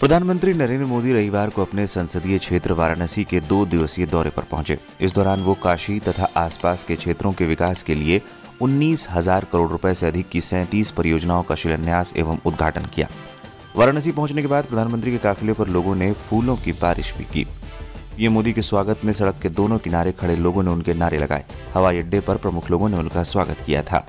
प्रधानमंत्री नरेंद्र मोदी रविवार को अपने संसदीय क्षेत्र वाराणसी के दो दिवसीय दौरे पर पहुँचे। इस दौरान वो काशी तथा आसपास के क्षेत्रों के विकास के लिए उन्नीस हज़ार करोड़ रुपए से अधिक की सैंतीस परियोजनाओं का शिलान्यास एवं उद्घाटन किया। वाराणसी पहुँचने के बाद प्रधानमंत्री के काफिले पर लोगों ने फूलों की बारिश भी की। ये मोदी के स्वागत में सड़क के दोनों किनारे खड़े लोगों ने उनके नारे लगाए। हवाई अड्डे पर प्रमुख लोगों ने उनका स्वागत किया था।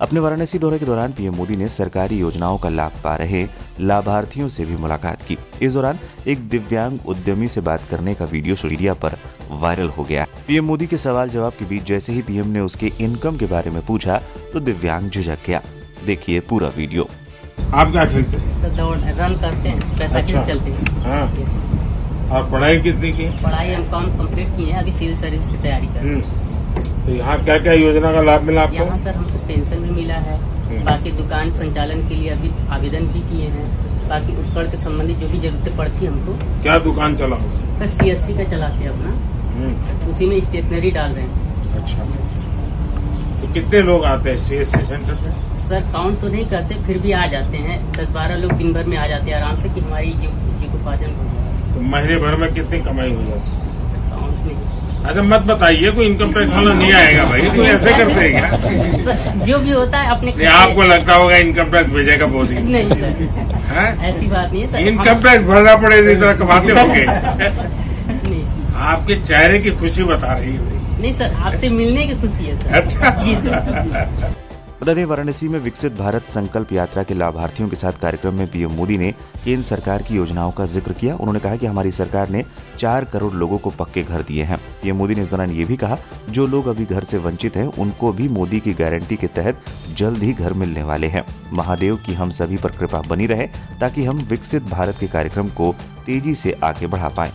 अपने वाराणसी दौरे के दौरान पीएम मोदी ने सरकारी योजनाओं का लाभ पा रहे लाभार्थियों से भी मुलाकात की। इस दौरान एक दिव्यांग उद्यमी से बात करने का वीडियो सोशल मीडिया पर वायरल हो गया। पीएम मोदी के सवाल जवाब के बीच जैसे ही पीएम ने उसके इनकम के बारे में पूछा तो दिव्यांग झुझक गया। देखिए पूरा वीडियो। आप क्या खेलते हैं? तो रन करते हैं पैसा अच्छा। चलते हैं? हाँ। और पढ़ाई कितनी की? पढ़ाई हम कॉम कंप्लीट किए हैं? अभी सिविल सर्विस की तैयारी कर रहे हैं। हम्म। तो यहाँ क्या क्या योजना का लाभ मिला आपको? यहाँ सर हमको पेंशन भी मिला है। हम्म। बाकी दुकान संचालन के लिए अभी आवेदन भी किए हैं। बाकी उपकरण के संबंधित जो भी जरूरतें पड़ती है हमको। क्या दुकान चलाओ सर सीएससी का चलाते हैं अपना। हम्म, उसी में स्टेशनरी डाल रहे हैं। अच्छा। तो कितने लोग आते हैं सीएससी सेंटर पे सर काउंट तो नहीं करते फिर भी आ जाते हैं। दस बारह लोग दिन भर में आ जाते हैं। आराम से कि हमारी जीव- जीविकोपार्जन हो जाए। तो महीने भर में कितनी कमाई हो जाती है? सर काउंट नहीं अच्छा मत बताइए कोई इनकम टैक्स वाला नहीं आएगा भाई कोई ऐसे करते हैं क्या? जो भी होता है अपने आपको लगता होगा इनकम टैक्स भेजेगा बहुत नहीं सर। ऐसी बात नहीं है सर। इनकम टैक्स भरना पड़ेगा इस तरह कमाते होंगे आपके चेहरे की खुशी बता रही है नहीं सर आपसे मिलने की खुशी है सर। अच्छा। जी सर। बता दें वाराणसी में विकसित भारत संकल्प यात्रा के लाभार्थियों के साथ कार्यक्रम में पीएम मोदी ने केंद्र सरकार की योजनाओं का ज़िक्र किया। उन्होंने कहा कि हमारी सरकार ने चार करोड़ लोगों को पक्के घर दिए हैं। पीएम मोदी ने इस दौरान ये भी कहा, जो लोग अभी घर से वंचित हैं, उनको भी मोदी की गारंटी के तहत जल्द ही घर मिलने वाले हैं। महादेव की हम सभी पर कृपा बनी रहे, ताकि हम विकसित भारत के कार्यक्रम को तेज़ी से आगे बढ़ा पाए।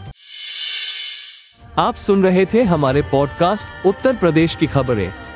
आप सुन रहे थे हमारे पॉडकास्ट उत्तर प्रदेश की खबरें।